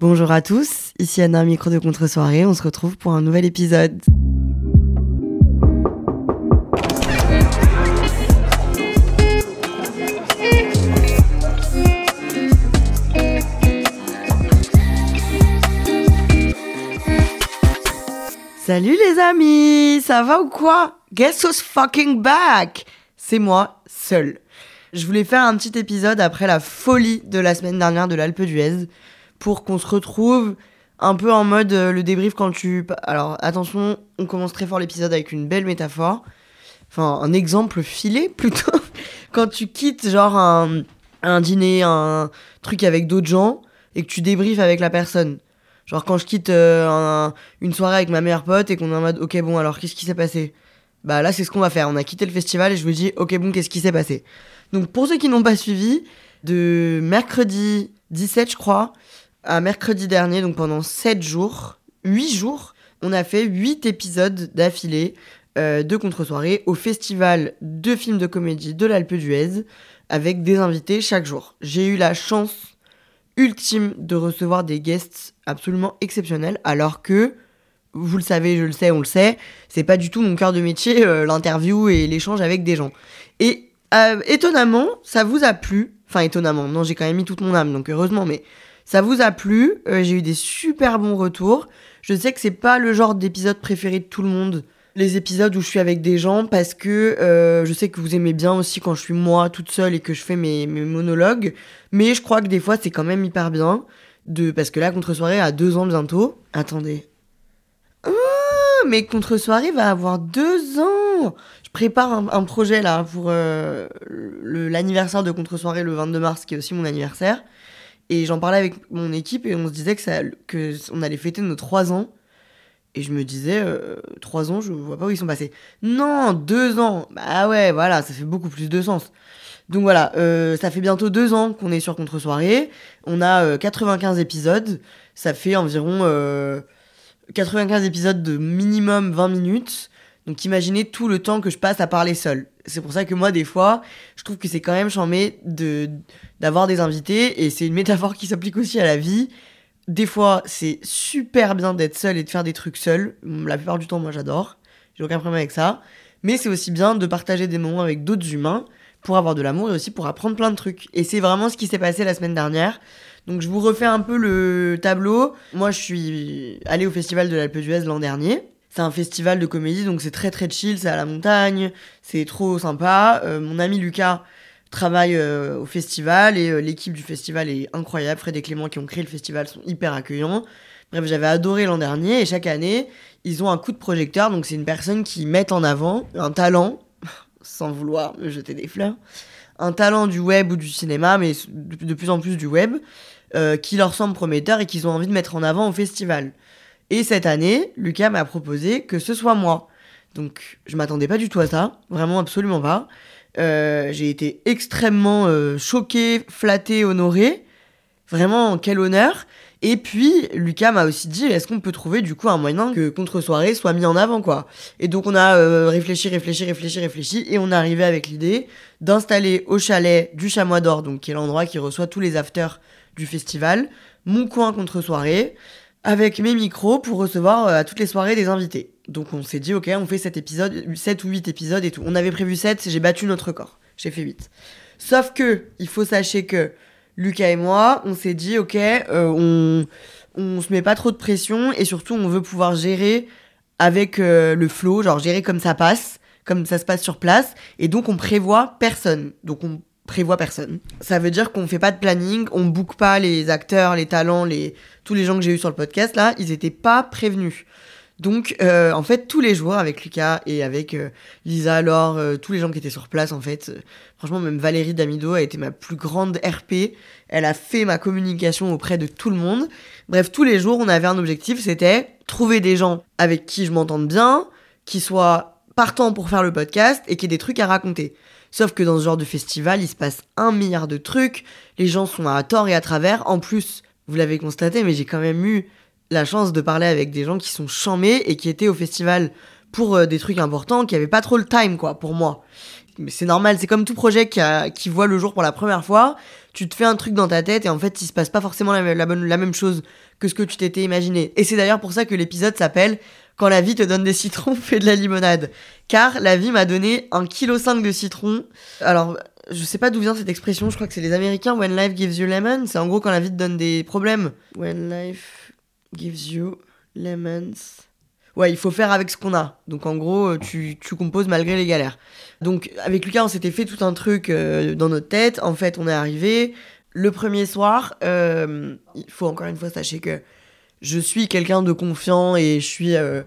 Bonjour à tous, ici Anna, micro de contre-soirée. On se retrouve pour un nouvel épisode. Salut les amis, ça va ou quoi? Guess who's fucking back? C'est moi, seul. Je voulais faire un petit épisode après la folie de la semaine dernière de l'Alpe d'Huez pour qu'on se retrouve un peu en mode euh, le débrief quand tu... Alors attention, on commence très fort l'épisode avec une belle métaphore. Enfin, un exemple filé plutôt. quand tu quittes genre un, un dîner, un truc avec d'autres gens et que tu débriefes avec la personne. Genre quand je quitte euh, un- une soirée avec ma meilleure pote et qu'on est en mode ok bon alors qu'est-ce qui s'est passé? Bah là c'est ce qu'on va faire. On a quitté le festival et je vous dis ok bon qu'est-ce qui s'est passé? Donc pour ceux qui n'ont pas suivi, de mercredi 17 je crois à mercredi dernier, donc pendant 7 jours, 8 jours, on a fait 8 épisodes d'affilée euh, de contre-soirée au festival de films de comédie de l'Alpe d'Huez avec des invités chaque jour. J'ai eu la chance ultime de recevoir des guests absolument exceptionnels alors que vous le savez, je le sais, on le sait, c'est pas du tout mon cœur de métier euh, l'interview et l'échange avec des gens. Et euh, étonnamment, ça vous a plu. Enfin étonnamment, non, j'ai quand même mis toute mon âme donc heureusement mais ça vous a plu, euh, j'ai eu des super bons retours. Je sais que c'est pas le genre d'épisode préféré de tout le monde, les épisodes où je suis avec des gens, parce que euh, je sais que vous aimez bien aussi quand je suis moi toute seule et que je fais mes, monologues. Mais je crois que des fois c'est quand même hyper bien, de parce que là contre-soirée a deux ans bientôt. Attendez. Ah, mais contre-soirée va avoir deux ans Je prépare un, projet là pour euh, l'anniversaire de contre-soirée le 22 mars, qui est aussi mon anniversaire. Et j'en parlais avec mon équipe et on se disait que, ça, que on allait fêter nos 3 ans. Et je me disais, euh, 3 ans, je vois pas où ils sont passés. Non, 2 ans Bah ouais, voilà, ça fait beaucoup plus de sens. Donc voilà, euh, ça fait bientôt 2 ans qu'on est sur Contre-soirée. On a euh, 95 épisodes. Ça fait environ euh, 95 épisodes de minimum 20 minutes. Donc imaginez tout le temps que je passe à parler seul. C'est pour ça que moi, des fois, je trouve que c'est quand même chambé de d'avoir des invités et c'est une métaphore qui s'applique aussi à la vie. Des fois, c'est super bien d'être seul et de faire des trucs seul. La plupart du temps, moi, j'adore. J'ai aucun problème avec ça. Mais c'est aussi bien de partager des moments avec d'autres humains pour avoir de l'amour et aussi pour apprendre plein de trucs. Et c'est vraiment ce qui s'est passé la semaine dernière. Donc je vous refais un peu le tableau. Moi, je suis allée au festival de l'Alpe d'Huez l'an dernier. C'est un festival de comédie, donc c'est très très chill, c'est à la montagne, c'est trop sympa. Euh, mon ami Lucas travaille euh, au festival et euh, l'équipe du festival est incroyable. Fred et Clément qui ont créé le festival sont hyper accueillants. Bref, j'avais adoré l'an dernier et chaque année, ils ont un coup de projecteur. Donc c'est une personne qui met en avant un talent, sans vouloir me jeter des fleurs, un talent du web ou du cinéma, mais de plus en plus du web, qui leur semble prometteur et qu'ils ont envie de mettre en avant au festival. Et cette année, Lucas m'a proposé que ce soit moi. Donc je m'attendais pas du tout à ça, vraiment absolument pas. Euh, j'ai été extrêmement euh, choquée, flattée, honorée. Vraiment, quel honneur. Et puis, Lucas m'a aussi dit, est-ce qu'on peut trouver du coup un moyen que Contre-soirée soit mis en avant, quoi? Et donc, on a euh, réfléchi, réfléchi, réfléchi, réfléchi, et on est arrivé avec l'idée d'installer au chalet du Chamois d'Or, donc qui est l'endroit qui reçoit tous les afters du festival, mon coin Contre-soirée, avec mes micros pour recevoir euh, à toutes les soirées des invités. Donc, on s'est dit, ok, on fait 7 épisodes, 7 ou 8 épisodes et tout. On avait prévu 7, j'ai battu notre record. J'ai fait 8. Sauf que, il faut sachez que Lucas et moi, on s'est dit, ok, euh, on, on se met pas trop de pression et surtout, on veut pouvoir gérer avec euh, le flow, genre gérer comme ça passe, comme ça se passe sur place. Et donc, on prévoit personne. Donc, on prévoit personne. Ça veut dire qu'on fait pas de planning, on book pas les acteurs, les talents, les tous les gens que j'ai eu sur le podcast là, ils étaient pas prévenus. Donc, euh, en fait, tous les jours avec Lucas et avec euh, Lisa, Laure, euh, tous les gens qui étaient sur place, en fait, franchement, même Valérie Damido a été ma plus grande RP. Elle a fait ma communication auprès de tout le monde. Bref, tous les jours, on avait un objectif, c'était trouver des gens avec qui je m'entende bien, qui soient partants pour faire le podcast et qui aient des trucs à raconter. Sauf que dans ce genre de festival, il se passe un milliard de trucs, les gens sont à tort et à travers. En plus, vous l'avez constaté, mais j'ai quand même eu la chance de parler avec des gens qui sont chamés et qui étaient au festival pour euh, des trucs importants, qui avaient pas trop le time, quoi, pour moi. Mais c'est normal, c'est comme tout projet qui, a- qui voit le jour pour la première fois. tu te fais un truc dans ta tête et en fait, il se passe pas forcément la même chose que ce que tu t'étais imaginé. Et c'est d'ailleurs pour ça que l'épisode s'appelle Quand la vie te donne des citrons, fais de la limonade. Car la vie m'a donné 1,5 kg de citron. Alors, je sais pas d'où vient cette expression, je crois que c'est les Américains, When life gives you lemon. C'est en gros quand la vie te donne des problèmes. When life gives you lemons. Ouais, il faut faire avec ce qu'on a. Donc en gros, tu, tu, composes malgré les galères. Donc avec Lucas, on s'était fait tout un truc euh, dans notre tête. En fait, on est arrivé. Le premier soir, euh, il faut encore une fois sachez que je suis quelqu'un de confiant et je suis euh,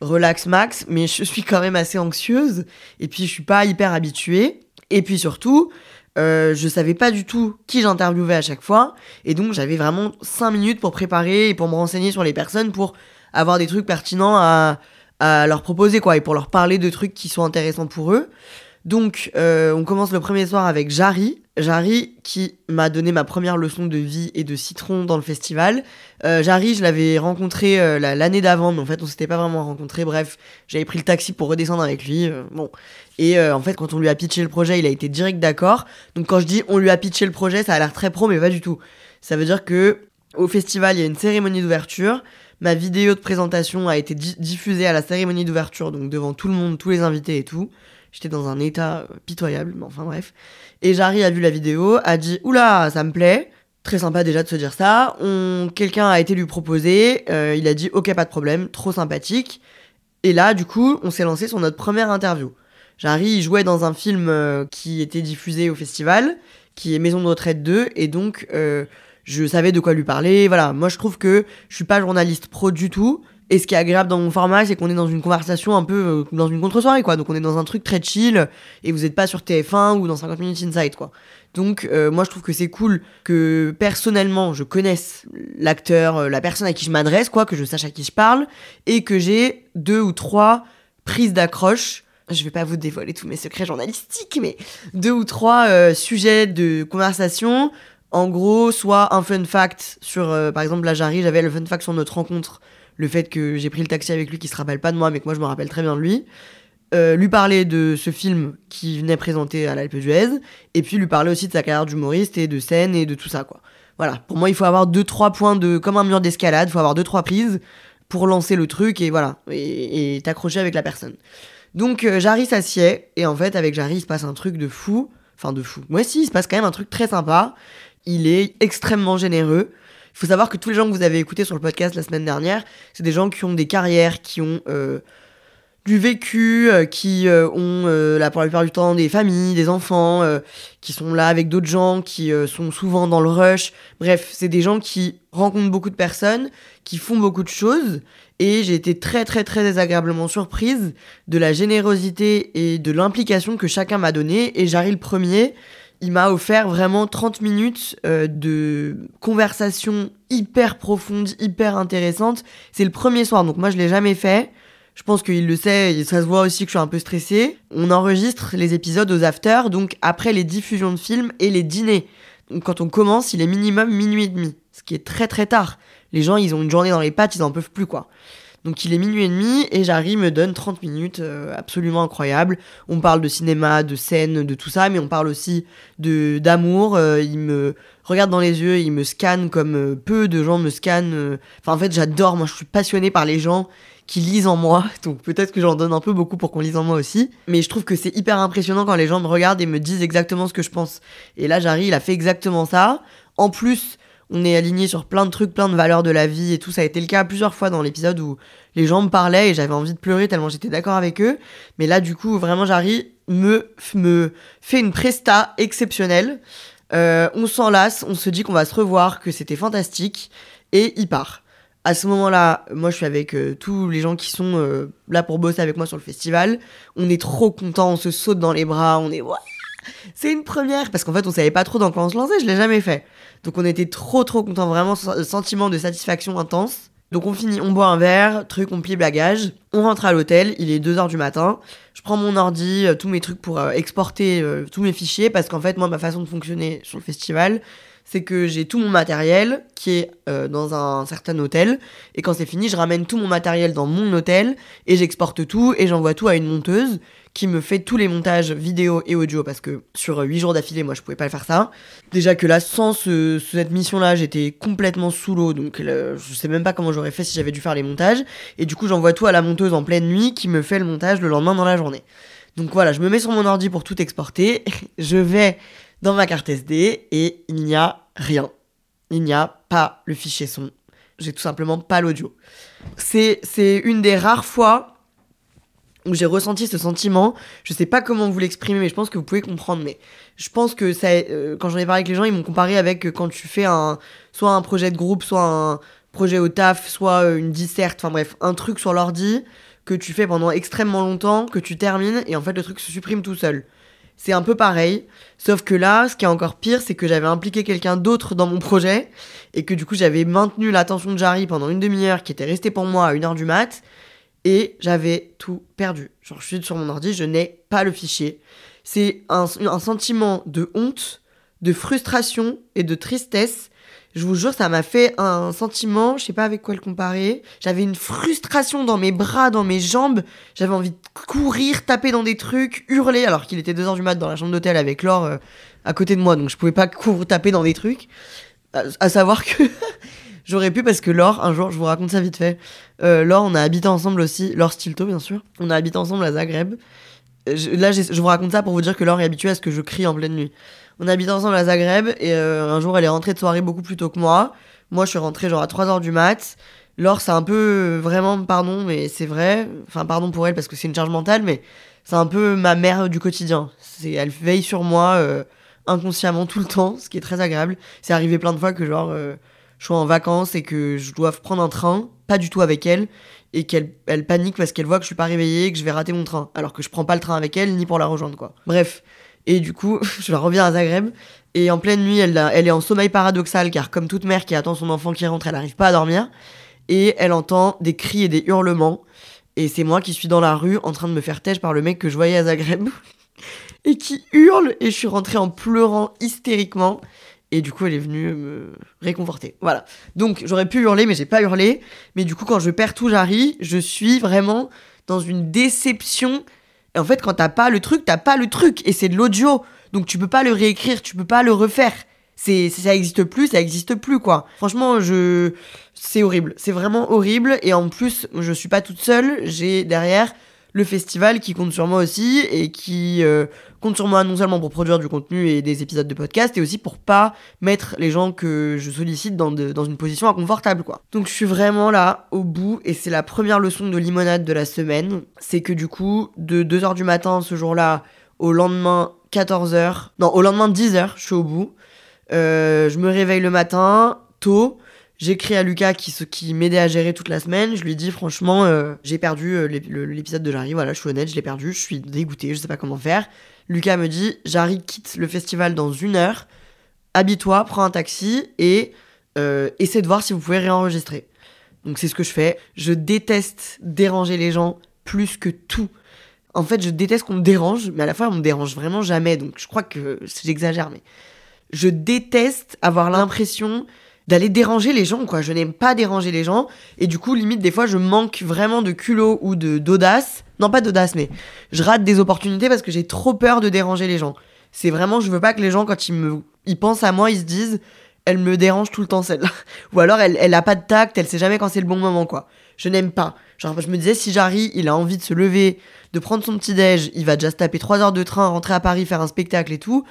relax max, mais je suis quand même assez anxieuse. Et puis je suis pas hyper habituée. Et puis surtout, euh, je savais pas du tout qui j'interviewais à chaque fois. Et donc j'avais vraiment 5 minutes pour préparer et pour me renseigner sur les personnes pour avoir des trucs pertinents à, à leur proposer, quoi, et pour leur parler de trucs qui sont intéressants pour eux. Donc, euh, on commence le premier soir avec Jarry. Jarry qui m'a donné ma première leçon de vie et de citron dans le festival. Euh, Jarry, je l'avais rencontré euh, l'année d'avant, mais en fait, on s'était pas vraiment rencontré. Bref, j'avais pris le taxi pour redescendre avec lui. Euh, bon. Et en fait, quand on lui a pitché le projet, il a été direct d'accord. Donc, quand je dis on lui a pitché le projet, ça a l'air très pro, mais pas du tout. Ça veut dire que au festival, il y a une cérémonie d'ouverture. Ma vidéo de présentation a été diffusée à la cérémonie d'ouverture, donc devant tout le monde, tous les invités et tout. J'étais dans un état pitoyable, mais enfin bref. Et Jarry a vu la vidéo, a dit Oula, ça me plaît. Très sympa déjà de se dire ça. Quelqu'un a été lui proposer, euh, il a dit Ok, pas de problème, trop sympathique. Et là, du coup, on s'est lancé sur notre première interview. Jarry jouait dans un film euh, qui était diffusé au festival, qui est Maison de retraite 2, et donc euh, je savais de quoi lui parler. Voilà, moi je trouve que je suis pas journaliste pro du tout, et ce qui est agréable dans mon format, c'est qu'on est dans une conversation un peu euh, dans une contre-soirée, quoi. Donc on est dans un truc très chill et vous n'êtes pas sur TF1 ou dans 50 minutes inside, quoi. Donc euh, moi je trouve que c'est cool que personnellement je connaisse l'acteur, euh, la personne à qui je m'adresse, quoi, que je sache à qui je parle et que j'ai deux ou trois prises d'accroche. Je vais pas vous dévoiler tous mes secrets journalistiques, mais deux ou trois sujets de conversation. En gros, soit un fun fact sur, par exemple, la Jarry, j'avais le fun fact sur notre rencontre le fait que j'ai pris le taxi avec lui qui se rappelle pas de moi, mais que moi je me rappelle très bien de lui. Euh, lui parler de ce film qui venait présenter à l'Alpe d'Huez, et puis lui parler aussi de sa carrière d'humoriste et de scène et de tout ça, quoi. Voilà, pour moi, il faut avoir deux, trois points de. comme un mur d'escalade, il faut avoir deux, trois prises pour lancer le truc et voilà, et t'accrocher avec la personne. Donc, euh, Jarry s'assied, et en fait, avec Jarry, il se passe un truc de fou. Enfin, de fou. Moi, si, il se passe quand même un truc très sympa. Il est extrêmement généreux. Faut savoir que tous les gens que vous avez écoutés sur le podcast la semaine dernière, c'est des gens qui ont des carrières, qui ont euh, du vécu, euh, qui euh, ont pour la plupart du temps des familles, des enfants, qui sont là avec d'autres gens, qui sont souvent dans le rush. Bref, c'est des gens qui rencontrent beaucoup de personnes, qui font beaucoup de choses. Et j'ai été très très très désagréablement surprise de la générosité et de l'implication que chacun m'a donné. Et Jarry le premier, il m'a offert vraiment 30 minutes euh, de conversation hyper profonde, hyper intéressante. C'est le premier soir, donc moi je l'ai jamais fait. Je pense qu'il le sait, et ça se voit aussi que je suis un peu stressée. On enregistre les épisodes aux afters, donc après les diffusions de films et les dîners. Donc quand on commence, il est minimum minuit et demi, ce qui est très très tard. Les gens, ils ont une journée dans les pattes, ils en peuvent plus quoi. Donc il est minuit et demi et Jarry me donne 30 minutes euh, absolument incroyables. On parle de cinéma, de scène, de tout ça, mais on parle aussi de d'amour. Euh, il me regarde dans les yeux, il me scanne comme euh, peu de gens me scannent. Enfin en fait j'adore, moi je suis passionnée par les gens qui lisent en moi, donc peut-être que j'en donne un peu beaucoup pour qu'on lise en moi aussi. Mais je trouve que c'est hyper impressionnant quand les gens me regardent et me disent exactement ce que je pense. Et là Jarry il a fait exactement ça. En plus on est aligné sur plein de trucs, plein de valeurs de la vie et tout. Ça a été le cas plusieurs fois dans l'épisode où les gens me parlaient et j'avais envie de pleurer tellement j'étais d'accord avec eux. Mais là, du coup, vraiment, Jarry me, me fait une presta exceptionnelle. Euh, on s'enlace, on se dit qu'on va se revoir, que c'était fantastique et il part. À ce moment-là, moi je suis avec euh, tous les gens qui sont euh, là pour bosser avec moi sur le festival. On est trop contents, on se saute dans les bras, on est c'est une première parce qu'en fait on savait pas trop dans quoi on se lançait, je l'ai jamais fait. Donc on était trop trop contents, vraiment sentiment de satisfaction intense. Donc on finit, on boit un verre, truc, on plie bagage, on rentre à l'hôtel, il est 2h du matin, je prends mon ordi, euh, tous mes trucs pour euh, exporter euh, tous mes fichiers, parce qu'en fait moi ma façon de fonctionner sur le festival, c'est que j'ai tout mon matériel qui est euh, dans un certain hôtel. Et quand c'est fini, je ramène tout mon matériel dans mon hôtel et j'exporte tout et j'envoie tout à une monteuse qui me fait tous les montages vidéo et audio parce que sur 8 jours d'affilée, moi je pouvais pas faire ça. Déjà que là, sans cette mission-là, j'étais complètement sous l'eau donc je sais même pas comment j'aurais fait si j'avais dû faire les montages. Et du coup, j'envoie tout à la monteuse en pleine nuit qui me fait le montage le lendemain dans la journée. Donc voilà, je me mets sur mon ordi pour tout exporter. je vais dans ma carte SD et il n'y a rien. Il n'y a pas le fichier son. J'ai tout simplement pas l'audio. C'est, c'est une des rares fois où j'ai ressenti ce sentiment. Je sais pas comment vous l'exprimer, mais je pense que vous pouvez comprendre. Mais je pense que ça, euh, quand j'en ai parlé avec les gens, ils m'ont comparé avec euh, quand tu fais un, soit un projet de groupe, soit un projet au taf, soit euh, une disserte, enfin bref, un truc sur l'ordi que tu fais pendant extrêmement longtemps, que tu termines, et en fait le truc se supprime tout seul. C'est un peu pareil, sauf que là, ce qui est encore pire, c'est que j'avais impliqué quelqu'un d'autre dans mon projet, et que du coup j'avais maintenu l'attention de Jarry pendant une demi-heure, qui était restée pour moi à une heure du mat, et j'avais tout perdu. Genre, je suis sur mon ordi, je n'ai pas le fichier. C'est un, un sentiment de honte, de frustration et de tristesse je vous jure, ça m'a fait un sentiment, je sais pas avec quoi le comparer. J'avais une frustration dans mes bras, dans mes jambes. J'avais envie de courir, taper dans des trucs, hurler, alors qu'il était 2h du mat dans la chambre d'hôtel avec Laure euh, à côté de moi, donc je pouvais pas courir, taper dans des trucs. À, savoir que j'aurais pu parce que Laure, un jour, je vous raconte ça vite fait. Euh, Laure, on a habité ensemble aussi, Laure Stilto bien sûr. On a habité ensemble à Zagreb. là, je vous raconte ça pour vous dire que Laure est habituée à ce que je crie en pleine nuit. On habite ensemble à Zagreb et euh, un jour elle est rentrée de soirée beaucoup plus tôt que moi. Moi je suis rentrée genre à 3h du mat. Laure c'est un peu euh, vraiment pardon mais c'est vrai. Enfin pardon pour elle parce que c'est une charge mentale mais c'est un peu ma mère du quotidien. C'est elle veille sur moi euh, inconsciemment tout le temps, ce qui est très agréable. C'est arrivé plein de fois que genre je sois en vacances et que je dois prendre un train, pas du tout avec elle, et qu'elle elle panique parce qu'elle voit que je suis pas réveillée et que je vais rater mon train, alors que je prends pas le train avec elle ni pour la rejoindre quoi. Bref, et du coup, je reviens à Zagreb. Et en pleine nuit, elle, elle est en sommeil paradoxal, car comme toute mère qui attend son enfant qui rentre, elle n'arrive pas à dormir. Et elle entend des cris et des hurlements. Et c'est moi qui suis dans la rue en train de me faire têche par le mec que je voyais à Zagreb. et qui hurle. Et je suis rentrée en pleurant hystériquement. Et du coup, elle est venue me réconforter. Voilà. Donc, j'aurais pu hurler, mais j'ai pas hurlé. Mais du coup, quand je perds tout Jarry, je suis vraiment dans une déception en fait, quand t'as pas le truc, t'as pas le truc. Et c'est de l'audio. Donc tu peux pas le réécrire, tu peux pas le refaire. C'est, ça existe plus, ça existe plus, quoi. Franchement, je, c'est horrible. C'est vraiment horrible. Et en plus, je suis pas toute seule. J'ai derrière le festival qui compte sur moi aussi et qui euh, compte sur moi non seulement pour produire du contenu et des épisodes de podcast et aussi pour pas mettre les gens que je sollicite dans, une position inconfortable quoi. Donc je suis vraiment là au bout et c'est la première leçon de limonade de la semaine, c'est que du coup de 2h du matin ce jour-là au lendemain 14h, non au lendemain 10h je suis au bout. Euh, je me réveille le matin tôt, J'écris à Lucas qui, qui m'aidait à gérer toute la semaine. Je lui dis franchement, euh, j'ai perdu euh, l'épisode de Jarry. Voilà, je suis honnête, je l'ai perdu. Je suis dégoûté, je sais pas comment faire. Lucas me dit Jarry quitte le festival dans une heure. Habille-toi, prends un taxi et euh, essaie de voir si vous pouvez réenregistrer. Donc c'est ce que je fais. Je déteste déranger les gens plus que tout. En fait, je déteste qu'on me dérange, mais à la fois on me dérange vraiment jamais. Donc je crois que j'exagère, mais je déteste avoir l'impression d'aller déranger les gens, quoi. Je n'aime pas déranger les gens. Et du coup, limite, des fois, je manque vraiment de culot ou de d'audace. Non, pas d'audace, mais je rate des opportunités parce que j'ai trop peur de déranger les gens. C'est vraiment, je veux pas que les gens, quand ils me, ils pensent à moi, ils se disent, elle me dérange tout le temps, celle-là. Ou alors, elle, elle a pas de tact, elle sait jamais quand c'est le bon moment, quoi. Je n'aime pas. Genre, je me disais, si Jarry, il a envie de se lever, de prendre son petit déj, il va déjà se taper 3 heures de train, rentrer à Paris, faire un spectacle et tout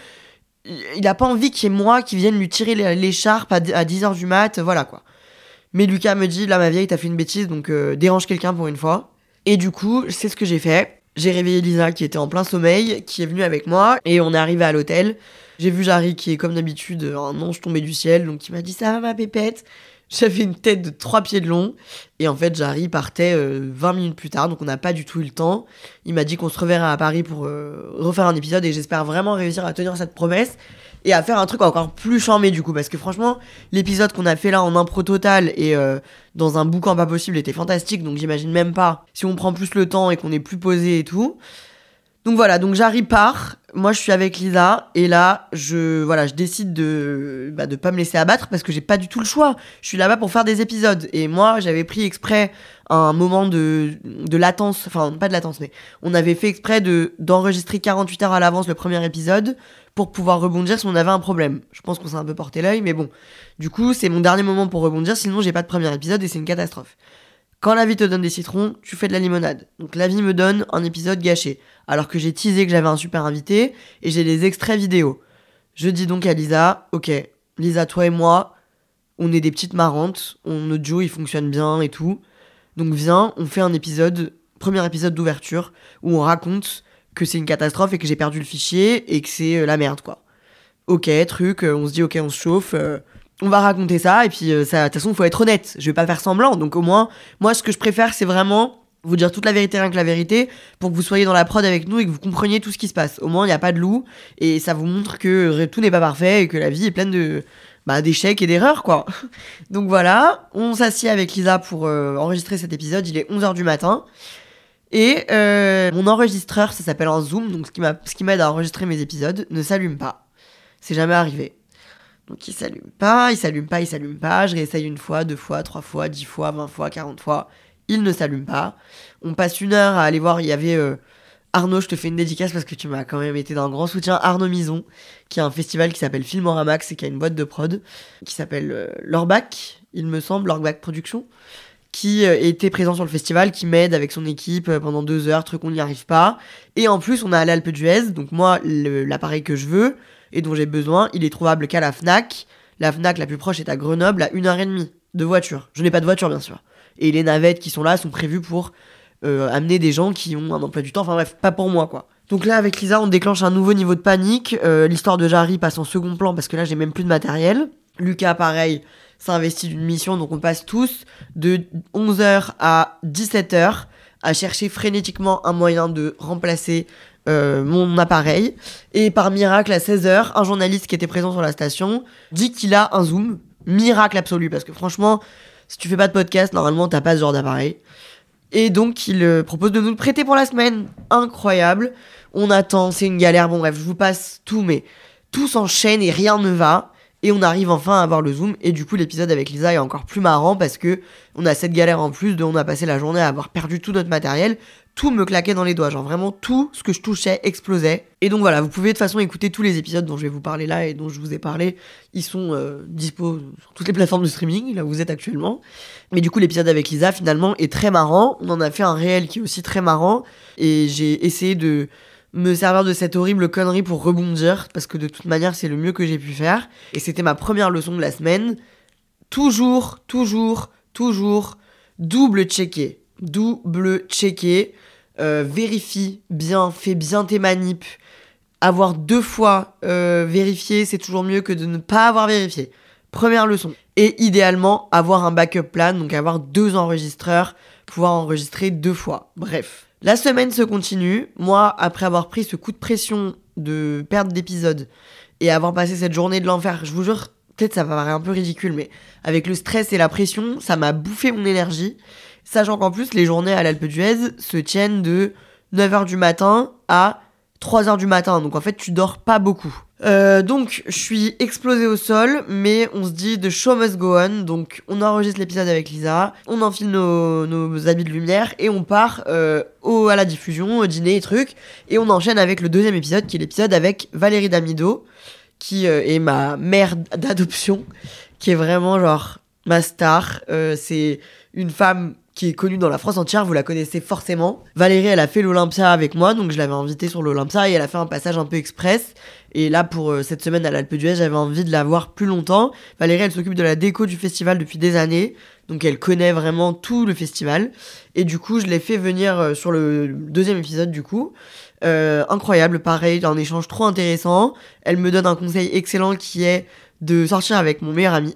il a pas envie qu'il y ait moi qui vienne lui tirer l'écharpe à 10h du mat, voilà quoi. Mais Lucas me dit, là ma vieille, t'as fait une bêtise, donc euh, dérange quelqu'un pour une fois. Et du coup, c'est ce que j'ai fait. J'ai réveillé Lisa qui était en plein sommeil, qui est venue avec moi, et on est arrivé à l'hôtel. J'ai vu Jarry qui est comme d'habitude un ange tombé du ciel, donc il m'a dit ça va ma pépette. J'avais une tête de 3 pieds de long. Et en fait, Jarry partait 20 euh, minutes plus tard, donc on n'a pas du tout eu le temps. Il m'a dit qu'on se reverrait à Paris pour euh, refaire un épisode et j'espère vraiment réussir à tenir cette promesse et à faire un truc encore plus charmé du coup. Parce que franchement, l'épisode qu'on a fait là en impro total et euh, dans un boucan pas possible était fantastique, donc j'imagine même pas si on prend plus le temps et qu'on est plus posé et tout. Donc voilà, donc Jarry part, moi je suis avec Lisa et là je voilà je décide de bah, pas me laisser abattre parce que j'ai pas du tout le choix. Je suis là-bas pour faire des épisodes et moi j'avais pris exprès un moment de, de latence, enfin pas de latence mais on avait fait exprès de d'enregistrer 48 heures à l'avance le premier épisode pour pouvoir rebondir si on avait un problème. Je pense qu'on s'est un peu porté l'œil mais bon. Du coup c'est mon dernier moment pour rebondir sinon j'ai pas de premier épisode et c'est une catastrophe. Quand la vie te donne des citrons, tu fais de la limonade. Donc la vie me donne un épisode gâché, alors que j'ai teasé que j'avais un super invité et j'ai les extraits vidéo. Je dis donc à Lisa, ok, Lisa, toi et moi, on est des petites marrantes, on, notre duo il fonctionne bien et tout. Donc viens, on fait un épisode, premier épisode d'ouverture, où on raconte que c'est une catastrophe et que j'ai perdu le fichier et que c'est euh, la merde quoi. Ok, truc, euh, on se dit ok, on se chauffe. Euh, on va raconter ça et puis ça de toute façon faut être honnête. Je vais pas faire semblant. Donc au moins moi ce que je préfère c'est vraiment vous dire toute la vérité rien que la vérité pour que vous soyez dans la prod avec nous et que vous compreniez tout ce qui se passe. Au moins il n'y a pas de loup et ça vous montre que tout n'est pas parfait et que la vie est pleine de bah, d'échecs et d'erreurs quoi. Donc voilà. On s'assied avec Lisa pour euh, enregistrer cet épisode. Il est 11h du matin. Et euh, mon enregistreur ça s'appelle un zoom. Donc ce qui m'aide à enregistrer mes épisodes ne s'allume pas. C'est jamais arrivé donc il s'allume pas, il s'allume pas, il s'allume pas. Je réessaye une fois, deux fois, trois fois, dix fois, vingt fois, quarante fois. Il ne s'allume pas. On passe une heure à aller voir. Il y avait euh, Arnaud, je te fais une dédicace parce que tu m'as quand même été d'un grand soutien. Arnaud Mison, qui a un festival qui s'appelle Filmoramax et qui a une boîte de prod qui s'appelle euh, Lorbac, il me semble, Lorbac Production, qui euh, était présent sur le festival, qui m'aide avec son équipe pendant deux heures, truc on n'y arrive pas. Et en plus, on a l'Alpe d'Huez, donc moi, l'appareil que je veux et dont j'ai besoin, il est trouvable qu'à la FNAC. La FNAC la plus proche est à Grenoble, à une heure et demie de voiture. Je n'ai pas de voiture, bien sûr. Et les navettes qui sont là sont prévues pour euh, amener des gens qui ont un emploi du temps. Enfin bref, pas pour moi, quoi. Donc là, avec Lisa, on déclenche un nouveau niveau de panique. Euh, l'histoire de Jarry passe en second plan parce que là, j'ai même plus de matériel. Lucas, pareil, s'investit d'une mission, donc on passe tous de 11h à 17h à chercher frénétiquement un moyen de remplacer euh, mon appareil. Et par miracle, à 16h, un journaliste qui était présent sur la station dit qu'il a un zoom. Miracle absolu, parce que franchement, si tu fais pas de podcast, normalement, t'as pas ce genre d'appareil. Et donc, il euh, propose de nous le prêter pour la semaine. Incroyable. On attend, c'est une galère. Bon, bref, je vous passe tout, mais tout s'enchaîne et rien ne va. Et on arrive enfin à avoir le zoom. Et du coup, l'épisode avec Lisa est encore plus marrant parce que on a cette galère en plus de on a passé la journée à avoir perdu tout notre matériel. Tout me claquait dans les doigts. Genre vraiment tout ce que je touchais explosait. Et donc voilà, vous pouvez de toute façon écouter tous les épisodes dont je vais vous parler là et dont je vous ai parlé. Ils sont euh, dispo sur toutes les plateformes de streaming, là où vous êtes actuellement. Mais du coup, l'épisode avec Lisa finalement est très marrant. On en a fait un réel qui est aussi très marrant. Et j'ai essayé de me servir de cette horrible connerie pour rebondir, parce que de toute manière, c'est le mieux que j'ai pu faire. Et c'était ma première leçon de la semaine. Toujours, toujours, toujours, double checker. Double checker. Euh, vérifie bien, fais bien tes manips. Avoir deux fois euh, vérifié, c'est toujours mieux que de ne pas avoir vérifié. Première leçon. Et idéalement, avoir un backup plan, donc avoir deux enregistreurs, pouvoir enregistrer deux fois. Bref. La semaine se continue. Moi, après avoir pris ce coup de pression de perte d'épisode et avoir passé cette journée de l'enfer, je vous jure, peut-être ça va paraître un peu ridicule, mais avec le stress et la pression, ça m'a bouffé mon énergie. Sachant qu'en plus, les journées à l'Alpe d'Huez se tiennent de 9h du matin à 3h du matin. Donc en fait, tu dors pas beaucoup. Euh, donc, je suis explosé au sol, mais on se dit de show must go on. Donc, on enregistre l'épisode avec Lisa, on enfile nos, nos habits de lumière et on part euh, au, à la diffusion, au dîner et trucs. Et on enchaîne avec le deuxième épisode, qui est l'épisode avec Valérie Damido, qui euh, est ma mère d'adoption, qui est vraiment genre ma star. c'est une femme qui est connue dans la France entière, vous la connaissez forcément. Valérie, elle a fait l'Olympia avec moi, donc je l'avais invitée sur l'Olympia et elle a fait un passage un peu express. Et là, pour euh, cette semaine à l'Alpe d'Huez, j'avais envie de la voir plus longtemps. Valérie, elle s'occupe de la déco du festival depuis des années, donc elle connaît vraiment tout le festival. Et du coup, je l'ai fait venir euh, sur le deuxième épisode, du coup. Euh, incroyable, pareil, un échange trop intéressant. Elle me donne un conseil excellent qui est de sortir avec mon meilleur ami.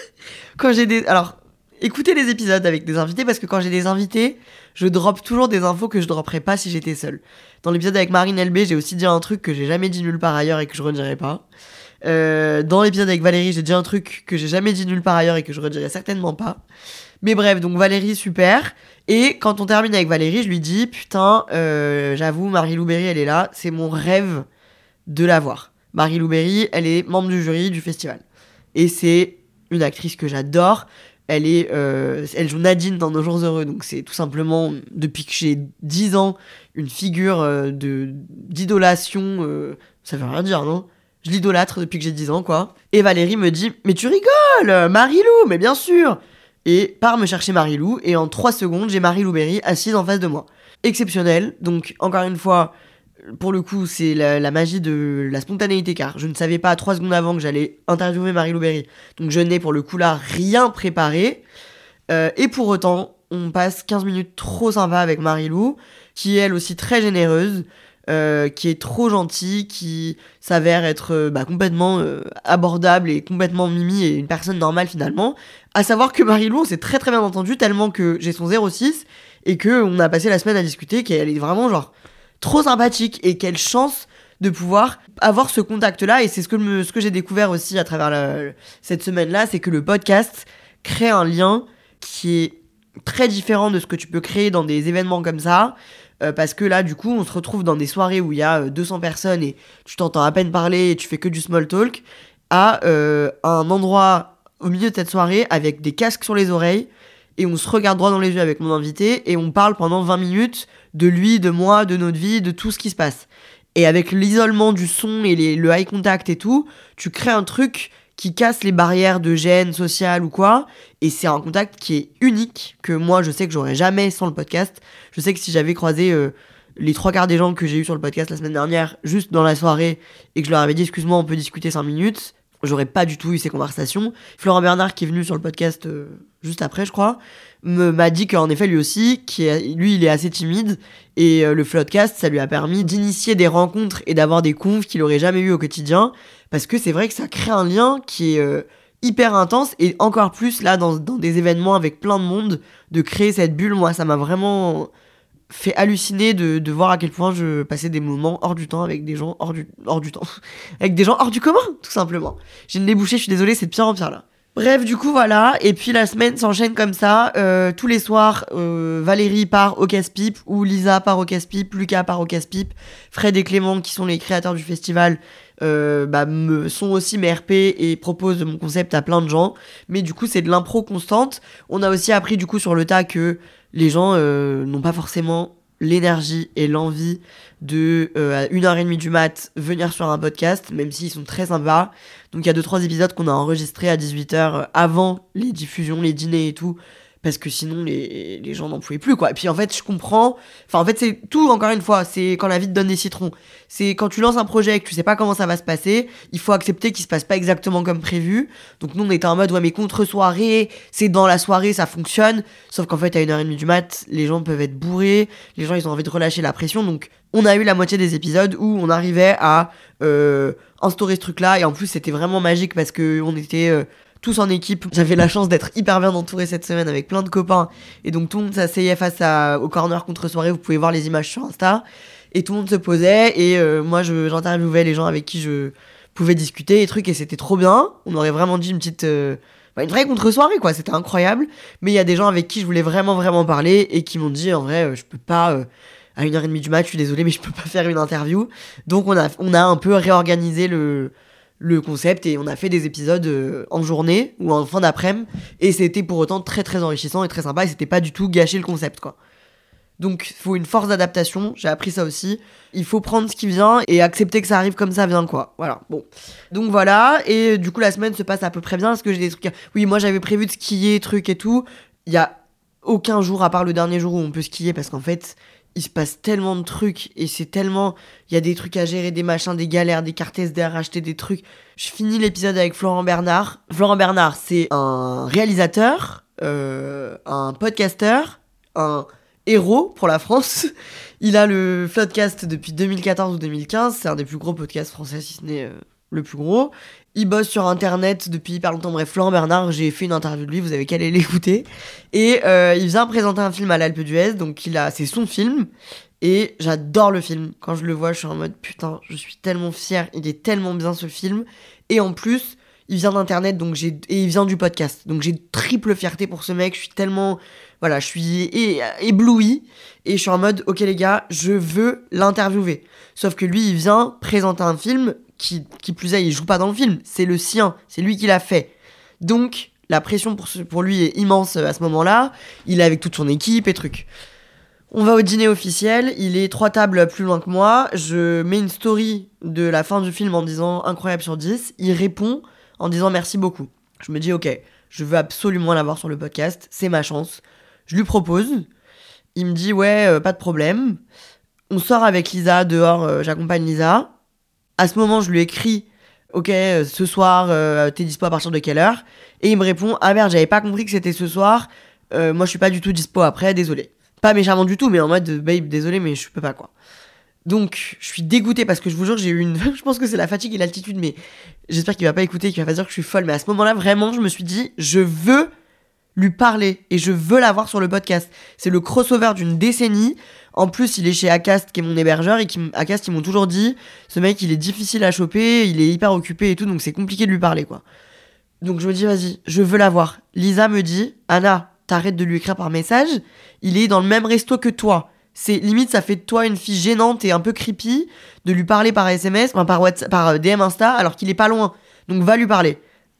Quand j'ai des... Alors, écoutez les épisodes avec des invités parce que quand j'ai des invités, je drop toujours des infos que je dropperais pas si j'étais seule. Dans l'épisode avec Marine LB, j'ai aussi dit un truc que j'ai jamais dit nulle part ailleurs et que je redirai pas. Euh, dans l'épisode avec Valérie, j'ai dit un truc que j'ai jamais dit nulle part ailleurs et que je redirai certainement pas. Mais bref, donc Valérie, super. Et quand on termine avec Valérie, je lui dis Putain, euh, j'avoue, Marie Louberry, elle est là. C'est mon rêve de la voir. Marie Louberry, elle est membre du jury du festival. Et c'est une actrice que j'adore. Elle, est, euh, joue Nadine dans Nos Jours Heureux. Donc c'est tout simplement, depuis que j'ai 10 ans, une figure euh, de d'idolation. ça veut rien dire, non? Je l'idolâtre depuis que j'ai 10 ans, quoi. Et Valérie me dit Mais tu rigoles Marie-Lou, mais bien sûr et part me chercher Marie-Lou, et en 3 secondes, j'ai Marie-Lou Berry assise en face de moi. Exceptionnel, donc encore une fois, pour le coup, c'est la, magie de la spontanéité, car je ne savais pas 3 secondes avant que j'allais interviewer Marie-Lou Berry, donc je n'ai pour le coup là rien préparé, euh, et pour autant, on passe 15 minutes trop sympa avec Marie-Lou, qui est elle aussi très généreuse, euh, qui est trop gentil, qui s'avère être euh, bah, complètement abordable et complètement mimi et une personne normale finalement. À savoir que Marie-Lou, on s'est très très bien entendu tellement que j'ai son 06 et que on a passé la semaine à discuter, qu'elle est vraiment genre trop sympathique et quelle chance de pouvoir avoir ce contact-là. Et c'est ce que, ce que j'ai découvert aussi à travers cette semaine-là, c'est que le podcast crée un lien qui est très différent de ce que tu peux créer dans des événements comme ça. Euh, parce que là, du coup, on se retrouve dans des soirées où il y a 200 euh, personnes et tu t'entends à peine parler et tu fais que du small talk, à euh, un endroit au milieu de cette soirée avec des casques sur les oreilles et on se regarde droit dans les yeux avec mon invité et on parle pendant 20 minutes de lui, de moi, de notre vie, de tout ce qui se passe. Et avec l'isolement du son et le eye contact et tout, tu crées un truc qui casse les barrières de gêne sociale ou quoi. Et c'est un contact qui est unique, que moi je sais que j'aurais jamais sans le podcast. Je sais que si j'avais croisé euh, les trois quarts des gens que j'ai eu sur le podcast la semaine dernière, juste dans la soirée, et que je leur avais dit excuse-moi, on peut discuter 5 minutes, j'aurais pas du tout eu ces conversations. Florent Bernard, qui est venu sur le podcast euh, juste après, je crois, m'a dit qu'en effet, lui aussi, qui est, lui, il est assez timide, et euh, le Floodcast, ça lui a permis d'initier des rencontres et d'avoir des confs qu'il aurait jamais eu au quotidien. Parce que c'est vrai que ça crée un lien qui est euh, hyper intense et encore plus là dans, des événements avec plein de monde, de créer cette bulle, moi ça m'a vraiment fait halluciner de, voir à quel point je passais des moments hors du temps avec des gens hors du, hors du temps, avec des gens hors du commun, tout simplement. J'ai une débouchée, je suis désolée, c'est de pire en pire là. Bref, du coup, voilà. Et puis la semaine s'enchaîne comme ça. Euh, tous les soirs, euh, Valérie part au casse-pipe, ou Lisa part au casse-pipe, Lucas part au casse-pipe, Fred et Clément, qui sont les créateurs du festival, euh, bah, sont aussi mes RP et proposent mon concept à plein de gens. Mais du coup, c'est de l'impro constante. On a aussi appris du coup sur le tas que les gens euh, n'ont pas forcément l'énergie et l'envie de euh, à 1h30 du mat venir sur un podcast, même s'ils sont très sympas. Donc il y a 2-3 épisodes qu'on a enregistrés à 18h avant les diffusions, les dîners et tout, parce que sinon les, gens n'en pouvaient plus quoi. Et puis en fait je comprends, enfin en fait c'est tout encore une fois, c'est quand la vie te donne des citrons. C'est quand tu lances un projet et que tu sais pas comment ça va se passer, il faut accepter qu'il se passe pas exactement comme prévu. Donc nous on était en mode ouais mais contre soirée, c'est dans la soirée ça fonctionne, sauf qu'en fait à 1h30 du mat, les gens peuvent être bourrés, les gens ils ont envie de relâcher la pression donc on a eu la moitié des épisodes où on arrivait à euh, instaurer ce truc là et en plus c'était vraiment magique parce que on était euh, tous en équipe. J'avais la chance d'être hyper bien entouré cette semaine avec plein de copains. Et donc tout le monde s'asseyait face au corner contre soirée. Vous pouvez voir les images sur Insta. Et tout le monde se posait. Et euh, moi, j'interviewais les gens avec qui je pouvais discuter et trucs. Et c'était trop bien. On aurait vraiment dit une petite. Euh, bah, une vraie contre-soirée, quoi. C'était incroyable. Mais il y a des gens avec qui je voulais vraiment, vraiment parler. Et qui m'ont dit, en vrai, euh, je peux pas. à 1h30 du match, je suis désolé, mais je peux pas faire une interview. Donc on a, on a un peu réorganisé le, le concept et on a fait des épisodes euh, en journée ou en fin d'après-midi et c'était pour autant très très enrichissant et très sympa et c'était pas du tout gâcher le concept quoi. Donc faut une force d'adaptation, j'ai appris ça aussi. Il faut prendre ce qui vient et accepter que ça arrive comme ça vient quoi. Voilà, bon. Donc voilà, et du coup la semaine se passe à peu près bien parce que j'ai des trucs... Oui, moi j'avais prévu de skier, trucs et tout. Il y a aucun jour à part le dernier jour où on peut skier parce qu'en fait il se passe tellement de trucs et c'est tellement. Il y a des trucs à gérer, des machins, des galères, des cartes SDR, acheter des trucs. Je finis l'épisode avec Florent Bernard. Florent Bernard, c'est un réalisateur, euh, un podcasteur, un héros pour la France. Il a le Floodcast depuis 2014 ou 2015. C'est un des plus gros podcasts français, si ce n'est euh, le plus gros. Il bosse sur internet depuis hyper longtemps. Bref, Florent Bernard, j'ai fait une interview de lui, vous avez qu'à aller l'écouter. Et euh, il vient présenter un film à l'Alpe d'Huez, donc il a, c'est son film. Et j'adore le film. Quand je le vois, je suis en mode putain, je suis tellement fière. Il est tellement bien ce film. Et en plus, il vient d'internet donc j'ai et il vient du podcast. Donc j'ai triple fierté pour ce mec. Je suis tellement voilà, je suis ébloui et je suis en mode ok les gars, je veux l'interviewer. Sauf que lui, il vient présenter un film qui, plus est, il joue pas dans le film. C'est le sien. C'est lui qui l'a fait. Donc la pression pour, lui est immense à ce moment-là. Il est avec toute son équipe et trucs. On va au dîner officiel, il est trois tables plus loin que moi, je mets une story de la fin du film en disant incroyable sur 10, il répond en disant merci beaucoup. Je me dis ok, je veux absolument l'avoir sur le podcast, c'est ma chance. Je lui propose, il me dit ouais, euh, pas de problème. On sort avec Lisa dehors, euh, j'accompagne Lisa. À ce moment, je lui écris ok, euh, ce soir, t'es dispo à partir de quelle heure? Et il me répond ah merde, j'avais pas compris que c'était ce soir, moi je suis pas du tout dispo après, désolé. Pas méchamment du tout, mais en mode, babe, désolé, mais je peux pas, quoi. Donc, je suis dégoûté parce que je vous jure, j'ai eu une. je pense que c'est la fatigue et l'altitude, mais j'espère qu'il va pas écouter, qu'il va pas dire que je suis folle. Mais à ce moment-là, vraiment, je me suis dit, je veux lui parler et je veux l'avoir sur le podcast. C'est le crossover d'une décennie. En plus, il est chez Acast, qui est mon hébergeur, et qui, Acast, ils m'ont toujours dit, ce mec, il est difficile à choper, il est hyper occupé et tout, donc c'est compliqué de lui parler, quoi. Donc je me dis, vas-y, je veux l'avoir. Lisa me dit, Anna, t'arrêtes de lui écrire par message, il est dans le même resto que toi. C'est limite, ça fait de toi une fille gênante et un peu creepy de lui parler par SMS, enfin par, par euh, DM Insta, alors qu'il est pas loin. Donc va lui parler.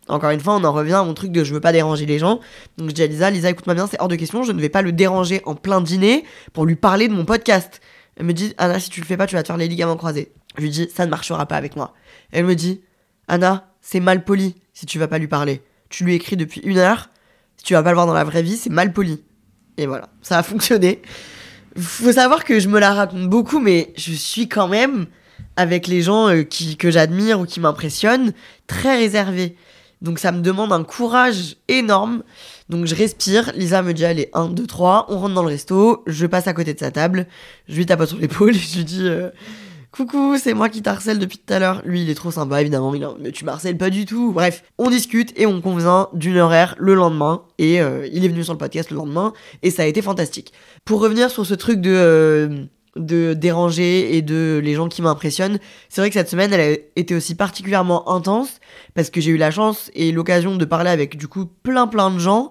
Encore une fois, on en revient à mon truc de je veux pas déranger les gens. Donc je dis à Lisa, Lisa, écoute-moi bien, c'est hors de question, je ne vais pas le déranger en plein dîner pour lui parler de mon podcast. Elle me dit, Anna, si tu le fais pas, tu vas te faire les ligaments croisés. Je lui dis, ça ne marchera pas avec moi. Elle me dit, Anna, c'est mal poli si tu vas pas lui parler. Tu lui écris depuis une heure, si tu vas pas le voir dans la vraie vie, c'est mal poli. Et voilà, ça a fonctionné. Faut savoir que je me la raconte beaucoup, mais je suis quand même, avec les gens euh, qui, que j'admire ou qui m'impressionnent, très réservée. Donc ça me demande un courage énorme. Donc je respire, Lisa me dit allez 1, 2, 3, on rentre dans le resto, je passe à côté de sa table, je lui tape sur l'épaule, je lui dis euh, Coucou, c'est moi qui t'harcèle depuis tout à l'heure. Lui, il est trop sympa, évidemment. Il mais tu m'harcèles pas du tout. Bref, on discute et on convient d'une horaire le lendemain. Et euh, il est venu sur le podcast le lendemain. Et ça a été fantastique. Pour revenir sur ce truc de, euh, de déranger et de les gens qui m'impressionnent, c'est vrai que cette semaine, elle a été aussi particulièrement intense. Parce que j'ai eu la chance et l'occasion de parler avec du coup plein plein de gens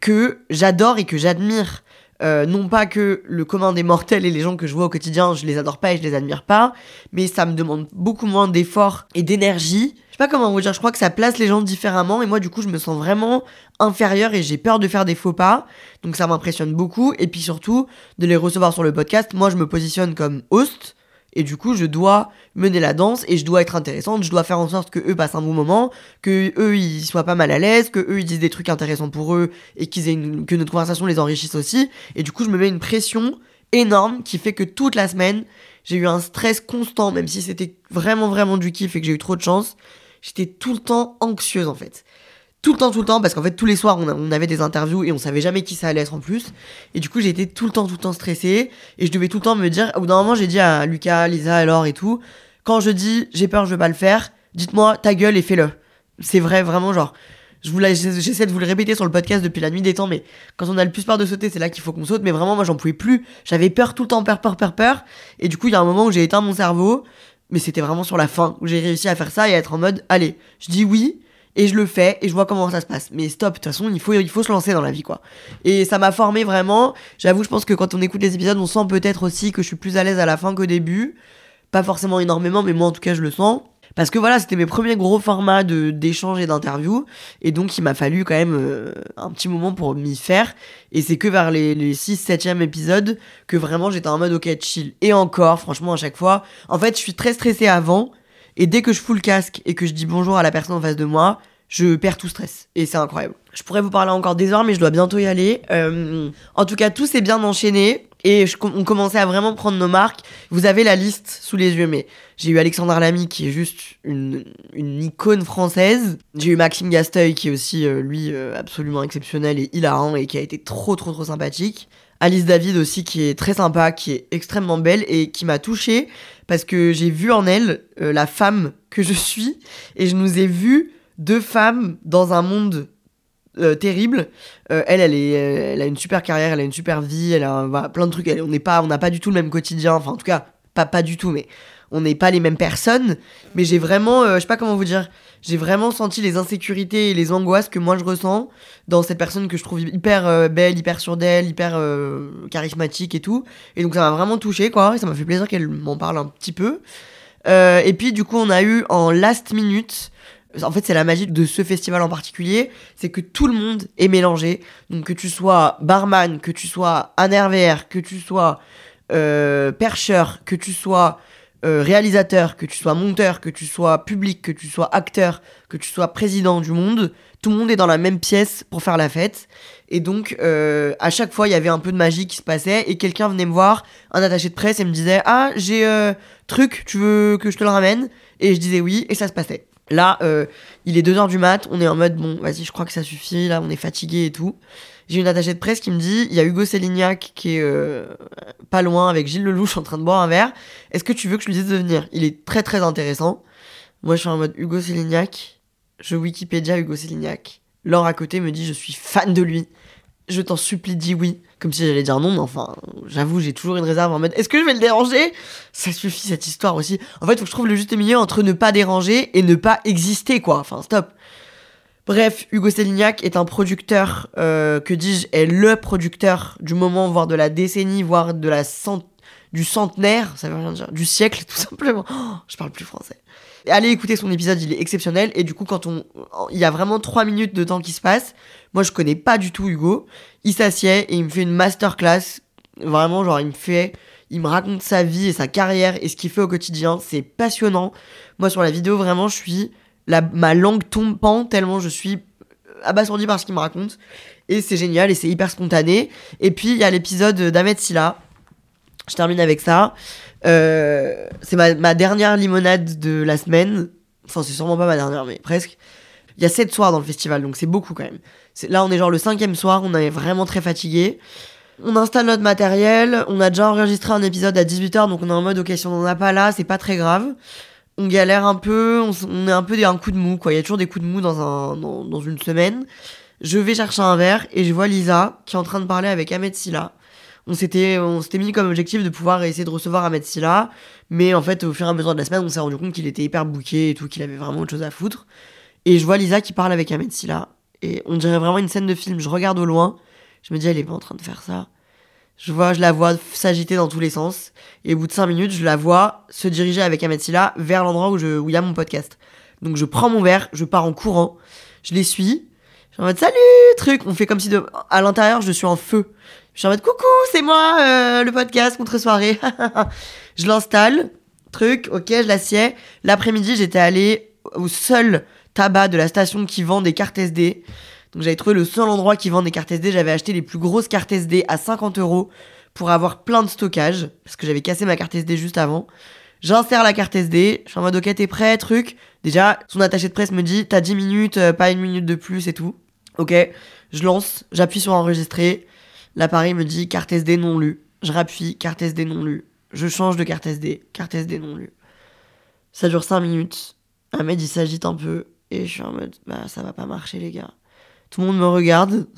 que j'adore et que j'admire. Euh, non pas que le commun des mortels et les gens que je vois au quotidien, je les adore pas et je les admire pas, mais ça me demande beaucoup moins d'efforts et d'énergie. Je sais pas comment vous dire, je crois que ça place les gens différemment et moi du coup je me sens vraiment inférieur et j'ai peur de faire des faux pas. Donc ça m'impressionne beaucoup et puis surtout de les recevoir sur le podcast. Moi je me positionne comme host et du coup, je dois mener la danse et je dois être intéressante. Je dois faire en sorte que eux passent un bon moment, que eux ils soient pas mal à l'aise, que eux ils disent des trucs intéressants pour eux et qu'ils aient que notre conversation les enrichisse aussi. Et du coup, je me mets une pression énorme qui fait que toute la semaine, j'ai eu un stress constant, même si c'était vraiment vraiment du kiff et que j'ai eu trop de chance. J'étais tout le temps anxieuse en fait tout le temps, tout le temps, parce qu'en fait, tous les soirs, on, avait des interviews et on savait jamais qui ça allait être en plus. Et du coup, j'étais tout le temps, tout le temps stressée. Et je devais tout le temps me dire, au bout d'un moment, j'ai dit à Lucas, Lisa, alors et tout, quand je dis j'ai peur, je veux pas le faire, dites-moi ta gueule et fais-le. C'est vrai, vraiment, genre, je vous j'essaie de vous le répéter sur le podcast depuis la nuit des temps, mais quand on a le plus peur de sauter, c'est là qu'il faut qu'on saute. Mais vraiment, moi, j'en pouvais plus. J'avais peur tout le temps, peur, peur, peur, peur. Et du coup, il y a un moment où j'ai éteint mon cerveau, mais c'était vraiment sur la fin, où j'ai réussi à faire ça et à être en mode, allez, je dis oui, et je le fais et je vois comment ça se passe. Mais stop, de toute façon, il faut, il faut se lancer dans la vie, quoi. Et ça m'a formé vraiment. J'avoue, je pense que quand on écoute les épisodes, on sent peut-être aussi que je suis plus à l'aise à la fin qu'au début. Pas forcément énormément, mais moi en tout cas, je le sens. Parce que voilà, c'était mes premiers gros formats de d'échange et d'interview. Et donc, il m'a fallu quand même euh, un petit moment pour m'y faire. Et c'est que vers les, les 6 7 épisodes que vraiment j'étais en mode ok, chill. Et encore, franchement, à chaque fois. En fait, je suis très stressé avant. Et dès que je fous le casque et que je dis bonjour à la personne en face de moi, je perds tout stress. Et c'est incroyable. Je pourrais vous parler encore des heures, mais je dois bientôt y aller. Euh, en tout cas, tout s'est bien enchaîné. Et on commençait à vraiment prendre nos marques. Vous avez la liste sous les yeux, mais j'ai eu Alexandre Lamy qui est juste une, une icône française. J'ai eu Maxime Gasteuil qui est aussi, euh, lui, euh, absolument exceptionnel et hilarant et qui a été trop, trop, trop sympathique. Alice David aussi qui est très sympa, qui est extrêmement belle et qui m'a touchée parce que j'ai vu en elle euh, la femme que je suis et je nous ai vu deux femmes dans un monde euh, terrible. Euh, elle, elle, est, elle a une super carrière, elle a une super vie, elle a plein de trucs. On n'est pas, on n'a pas du tout le même quotidien. Enfin, en tout cas, pas, pas du tout, mais on n'est pas les mêmes personnes. Mais j'ai vraiment, euh, je sais pas comment vous dire, j'ai vraiment senti les insécurités et les angoisses que moi je ressens dans cette personne que je trouve hyper euh, belle, hyper sûre d'elle, hyper euh, charismatique et tout. Et donc ça m'a vraiment touché, quoi. Et ça m'a fait plaisir qu'elle m'en parle un petit peu. Euh, et puis du coup, on a eu en last minute. En fait, c'est la magie de ce festival en particulier, c'est que tout le monde est mélangé. Donc que tu sois barman, que tu sois RVR, que tu sois euh, percheur, que tu sois euh, réalisateur, que tu sois monteur, que tu sois public, que tu sois acteur, que tu sois président du monde, tout le monde est dans la même pièce pour faire la fête. Et donc, euh, à chaque fois, il y avait un peu de magie qui se passait et quelqu'un venait me voir, un attaché de presse, et me disait Ah, j'ai euh, truc, tu veux que je te le ramène? Et je disais oui, et ça se passait. Là, euh, il est 2h du mat, on est en mode bon, vas-y, je crois que ça suffit, là, on est fatigué et tout. J'ai une attachée de presse qui me dit il y a Hugo Sélignac qui est euh, pas loin avec Gilles Lelouch en train de boire un verre. Est-ce que tu veux que je lui dise de venir? Il est très très intéressant. Moi, je suis en mode Hugo Sélignac. Je Wikipédia Hugo Sélignac. Laure à côté me dit je suis fan de lui. Je t'en supplie, dis oui. Comme si j'allais dire non, mais enfin, j'avoue, j'ai toujours une réserve en mode est-ce que je vais le déranger? Ça suffit cette histoire aussi. En fait, faut que je trouve le juste milieu entre ne pas déranger et ne pas exister, quoi. Enfin, stop. Bref, Hugo Sélignac est un producteur, euh, que dis-je, est le producteur du moment, voire de la décennie, voire de la cent... du centenaire, ça veut rien dire, du siècle, tout simplement. Oh, je parle plus français. Allez écouter son épisode, il est exceptionnel. Et du coup, quand on, il y a vraiment trois minutes de temps qui se passe. Moi, je connais pas du tout Hugo. Il s'assied et il me fait une masterclass. Vraiment, genre, il me fait, il me raconte sa vie et sa carrière et ce qu'il fait au quotidien. C'est passionnant. Moi, sur la vidéo, vraiment, je suis, la, ma langue tombe pend tellement je suis abasourdi par ce qu'il me raconte. Et c'est génial et c'est hyper spontané. Et puis, il y a l'épisode d'Ahmed Silla. Je termine avec ça. Euh, c'est ma, dernière limonade de la semaine. Enfin, c'est sûrement pas ma dernière, mais presque. Il y a 7 soirs dans le festival, donc c'est beaucoup quand même. Là, on est genre le cinquième soir, on est vraiment très fatigué. On installe notre matériel, on a déjà enregistré un épisode à 18h, donc on est en mode, ok, si on en a pas là, c'est pas très grave. On galère un peu, on est un peu des, un coup de mou, quoi. Il y a toujours des coups de mou dans, un, dans, dans une semaine. Je vais chercher un verre et je vois Lisa qui est en train de parler avec Ahmed Silla. On s'était, on s'était mis comme objectif de pouvoir essayer de recevoir Ahmed Silla, mais en fait, au fur et à mesure de la semaine, on s'est rendu compte qu'il était hyper bouqué et tout, qu'il avait vraiment autre chose à foutre. Et je vois Lisa qui parle avec Ahmed Silla, et on dirait vraiment une scène de film. Je regarde au loin, je me dis, elle est pas en train de faire ça. Je vois, je la vois s'agiter dans tous les sens, et au bout de 5 minutes, je la vois se diriger avec Ahmed Silla vers l'endroit où, je, il y a mon podcast. Donc je prends mon verre, je pars en courant, je les suis, je suis en mode salut, truc, on fait comme si de... à l'intérieur je suis en feu. Je suis en mode coucou, c'est moi, euh, le podcast contre soirée. je l'installe, truc, ok, je l'assieds. L'après-midi, j'étais allée au seul tabac de la station qui vend des cartes SD. Donc j'avais trouvé le seul endroit qui vend des cartes SD. J'avais acheté les plus grosses cartes SD à 50 euros pour avoir plein de stockage parce que j'avais cassé ma carte SD juste avant. J'insère la carte SD, je suis en mode ok t'es prêt, truc. Déjà, son attaché de presse me dit t'as 10 minutes, euh, pas une minute de plus et tout. Ok, je lance, j'appuie sur enregistrer. L'appareil me dit carte SD non lue. Je rappuie, carte SD non lue. Je change de carte SD, carte SD non lue. Ça dure 5 minutes. Ahmed il s'agite un peu et je suis en mode bah ça va pas marcher les gars. Tout le monde me regarde.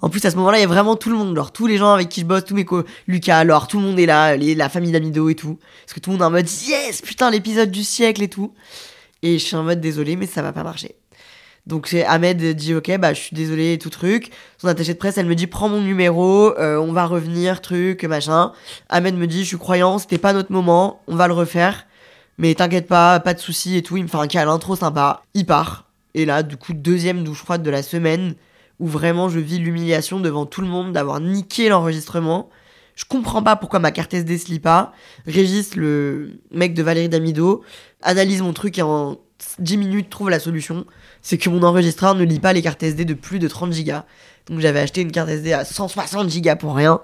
En plus, à ce moment-là, il y a vraiment tout le monde. Genre, tous les gens avec qui je bosse, tous mes co Lucas, alors tout le monde est là, les- la famille d'Amido et tout. Parce que tout le monde est en mode yes, putain, l'épisode du siècle et tout. Et je suis en mode désolé, mais ça va pas marcher. Donc c'est Ahmed dit ok, bah je suis désolé tout truc. Son attachée de presse, elle me dit prends mon numéro, euh, on va revenir, truc, machin. Ahmed me dit je suis croyant, c'était pas notre moment, on va le refaire. Mais t'inquiète pas, pas de soucis et tout. Il me fait un câlin trop sympa. Il part. Et là, du coup, deuxième douche froide de la semaine où vraiment je vis l'humiliation devant tout le monde d'avoir niqué l'enregistrement. Je comprends pas pourquoi ma carte SD se lit pas. Régis, le mec de Valérie Damido, analyse mon truc et en 10 minutes trouve la solution. C'est que mon enregistreur ne lit pas les cartes SD de plus de 30 gigas. Donc j'avais acheté une carte SD à 160 gigas pour rien.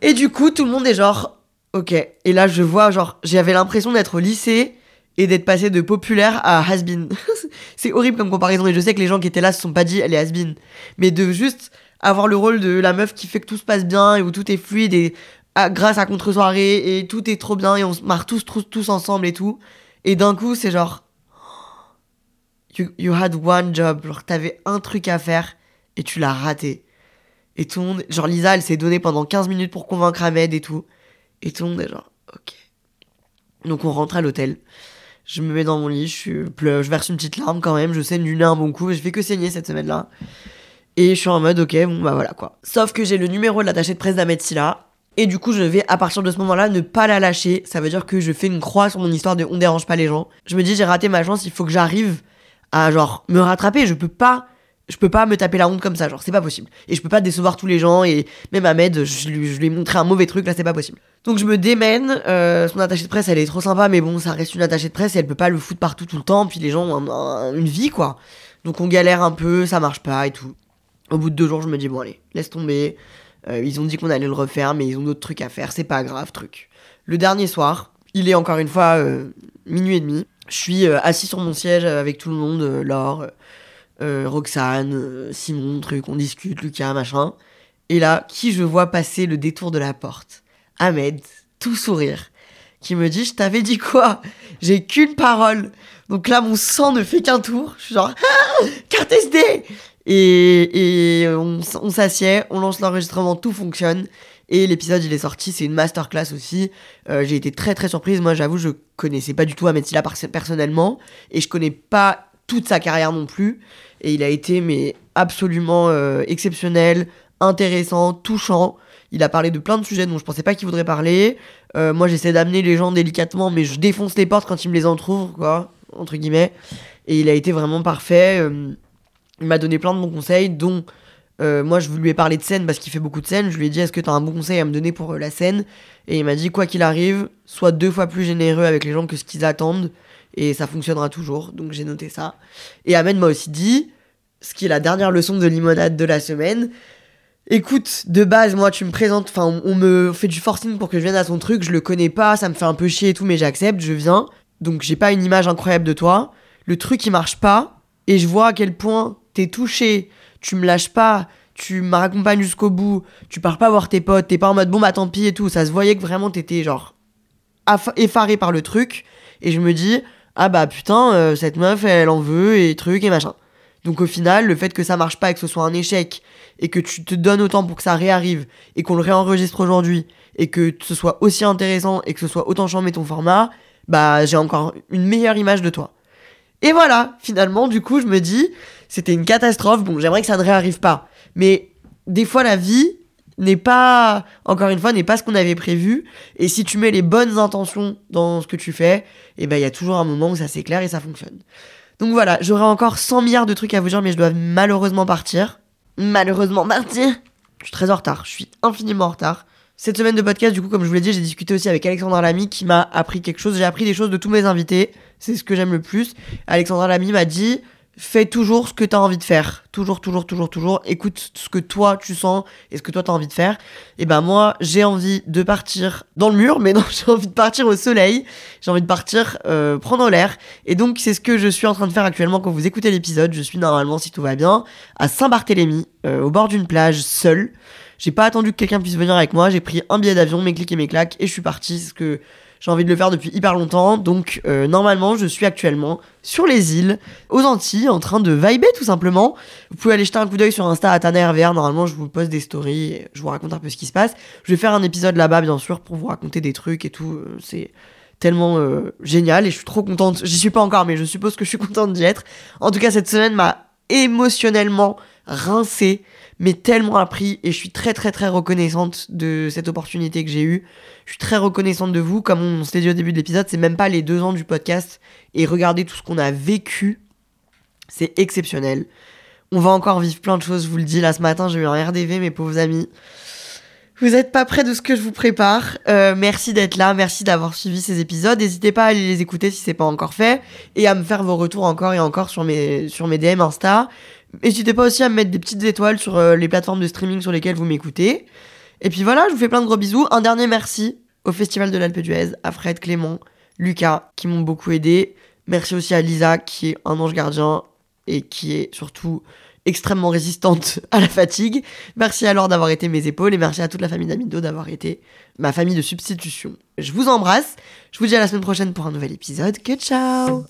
Et du coup, tout le monde est genre, ok. Et là, je vois, genre, j'avais l'impression d'être au lycée et d'être passé de populaire à has-been. c'est horrible comme comparaison et je sais que les gens qui étaient là se sont pas dit elle est has-been. Mais de juste avoir le rôle de la meuf qui fait que tout se passe bien et où tout est fluide et grâce à contre-soirée et tout est trop bien et on se marre tous, tous, tous ensemble et tout. Et d'un coup, c'est genre. You, had one job. Genre, t'avais un truc à faire et tu l'as raté. Et tout le monde, genre Lisa, elle s'est donnée pendant 15 minutes pour convaincre Ahmed et tout. Et tout le monde est genre, ok. Donc on rentre à l'hôtel. Je me mets dans mon lit, je, je verse une petite larme quand même, je saigne du nez un bon coup, je fais que saigner cette semaine-là. Et je suis en mode, ok, bon bah voilà quoi. Sauf que j'ai le numéro de l'attaché de presse d'Ahmed Silla. Et du coup, je vais à partir de ce moment-là ne pas la lâcher. Ça veut dire que je fais une croix sur mon histoire de on dérange pas les gens. Je me dis, j'ai raté ma chance, il faut que j'arrive à genre me rattraper. Je peux pas je peux pas me taper la honte comme ça, genre c'est pas possible. Et je peux pas décevoir tous les gens et même Ahmed, je, lui, je lui ai montré un mauvais truc, là c'est pas possible. Donc je me démène, euh, son attachée de presse elle est trop sympa, mais bon ça reste une attachée de presse et elle peut pas le foutre partout tout le temps, puis les gens ont une vie quoi. Donc on galère un peu, ça marche pas et tout. Au bout de deux jours je me dis bon allez, laisse tomber. Euh, ils ont dit qu'on allait le refaire, mais ils ont d'autres trucs à faire, c'est pas grave truc. Le dernier soir, il est encore une fois euh, minuit et demi. Je suis euh, assis sur mon siège avec tout le monde, Laure, euh, Roxane, euh, Simon, truc, on discute, Lucas, machin. Et là, qui je vois passer le détour de la porte? Ahmed, tout sourire, qui me dit Je t'avais dit quoi? J'ai qu'une parole. Donc là, mon sang ne fait qu'un tour. Je suis genre ah, SD Et, on s'assied, on lance l'enregistrement, tout fonctionne. Et l'épisode, il est sorti, c'est une masterclass aussi. Euh, j'ai été très très surprise. Moi, j'avoue, je connaissais pas du tout Ahmed Silla personnellement. Et je connais pas toute sa carrière non plus. Et il a été mais absolument euh, exceptionnel, intéressant, touchant. Il a parlé de plein de sujets dont je pensais pas qu'il voudrait parler. Euh, moi, j'essaie d'amener les gens délicatement, mais je défonce les portes quand il me les entrouvre, quoi, entre guillemets. Et il a été vraiment parfait. Il m'a donné plein de bons conseils, dont moi, je lui ai parlé de scène parce qu'il fait beaucoup de scènes. Je lui ai dit, est-ce que tu as un bon conseil à me donner pour la scène? Et il m'a dit, quoi qu'il arrive, sois deux fois plus généreux avec les gens que ce qu'ils attendent et ça fonctionnera toujours. Donc j'ai noté ça. Et Ahmed m'a aussi dit, ce qui est la dernière leçon de limonade de la semaine. Écoute, de base, moi, tu me présentes, enfin, on, me fait du forcing pour que je vienne à son truc, je le connais pas, ça me fait un peu chier et tout, mais j'accepte, je viens. Donc j'ai pas une image incroyable de toi. Le truc, il marche pas, et je vois à quel point t'es touché, tu me lâches pas, tu m'accompagnes jusqu'au bout, tu pars pas voir tes potes, t'es pas en mode bon bah tant pis et tout. Ça se voyait que vraiment t'étais genre effaré par le truc, et je me dis, ah bah putain, euh, cette meuf, elle en veut et truc et machin. Donc au final, le fait que ça marche pas et que ce soit un échec et que tu te donnes autant pour que ça réarrive et qu'on le réenregistre aujourd'hui et que ce soit aussi intéressant et que ce soit autant chambé ton format, bah j'ai encore une meilleure image de toi. Et voilà, finalement, du coup, je me dis, c'était une catastrophe. Bon, j'aimerais que ça ne réarrive pas. Mais des fois, la vie, n'est pas, encore une fois, n'est pas ce qu'on avait prévu. Et si tu mets les bonnes intentions dans ce que tu fais, eh ben il y a toujours un moment où ça s'éclaire et ça fonctionne. Donc voilà, j'aurais encore 100 milliards de trucs à vous dire, mais je dois malheureusement partir. Malheureusement partir. Je suis très en retard, je suis infiniment en retard. Cette semaine de podcast, du coup, comme je vous l'ai dit, j'ai discuté aussi avec Alexandra Lamy qui m'a appris quelque chose. J'ai appris des choses de tous mes invités. C'est ce que j'aime le plus. Alexandra Lamy m'a dit fais toujours ce que tu as envie de faire. Toujours, toujours, toujours, toujours. Écoute ce que toi tu sens et ce que toi tu as envie de faire. Et ben moi, j'ai envie de partir dans le mur, mais non, j'ai envie de partir au soleil. J'ai envie de partir euh, prendre l'air. Et donc, c'est ce que je suis en train de faire actuellement quand vous écoutez l'épisode. Je suis normalement, si tout va bien, à Saint-Barthélemy, euh, au bord d'une plage, seul. J'ai pas attendu que quelqu'un puisse venir avec moi. J'ai pris un billet d'avion, mes clics et mes claques, et je suis parti. Ce que j'ai envie de le faire depuis hyper longtemps. Donc euh, normalement, je suis actuellement sur les îles, aux Antilles, en train de vibrer tout simplement. Vous pouvez aller jeter un coup d'œil sur Insta à. Normalement, je vous poste des stories, je vous raconte un peu ce qui se passe. Je vais faire un épisode là-bas, bien sûr, pour vous raconter des trucs et tout. Euh, c'est tellement euh, génial et je suis trop contente. J'y suis pas encore, mais je suppose que je suis contente d'y être. En tout cas, cette semaine m'a émotionnellement rincé mais tellement appris et je suis très très très reconnaissante de cette opportunité que j'ai eue. Je suis très reconnaissante de vous, comme on s'était dit au début de l'épisode, c'est même pas les deux ans du podcast et regardez tout ce qu'on a vécu, c'est exceptionnel. On va encore vivre plein de choses, je vous le dis. Là ce matin j'ai eu un RDV, mes pauvres amis. Vous n'êtes pas près de ce que je vous prépare. Euh, merci d'être là, merci d'avoir suivi ces épisodes. N'hésitez pas à aller les écouter si c'est pas encore fait et à me faire vos retours encore et encore sur mes, sur mes DM Insta. N'hésitez pas aussi à me mettre des petites étoiles sur euh, les plateformes de streaming sur lesquelles vous m'écoutez. Et puis voilà, je vous fais plein de gros bisous. Un dernier merci au Festival de l'Alpe d'Huez, à Fred, Clément, Lucas, qui m'ont beaucoup aidé. Merci aussi à Lisa, qui est un ange gardien et qui est surtout extrêmement résistante à la fatigue. Merci alors d'avoir été mes épaules et merci à toute la famille d'Amido d'avoir été ma famille de substitution. Je vous embrasse. Je vous dis à la semaine prochaine pour un nouvel épisode. Que ciao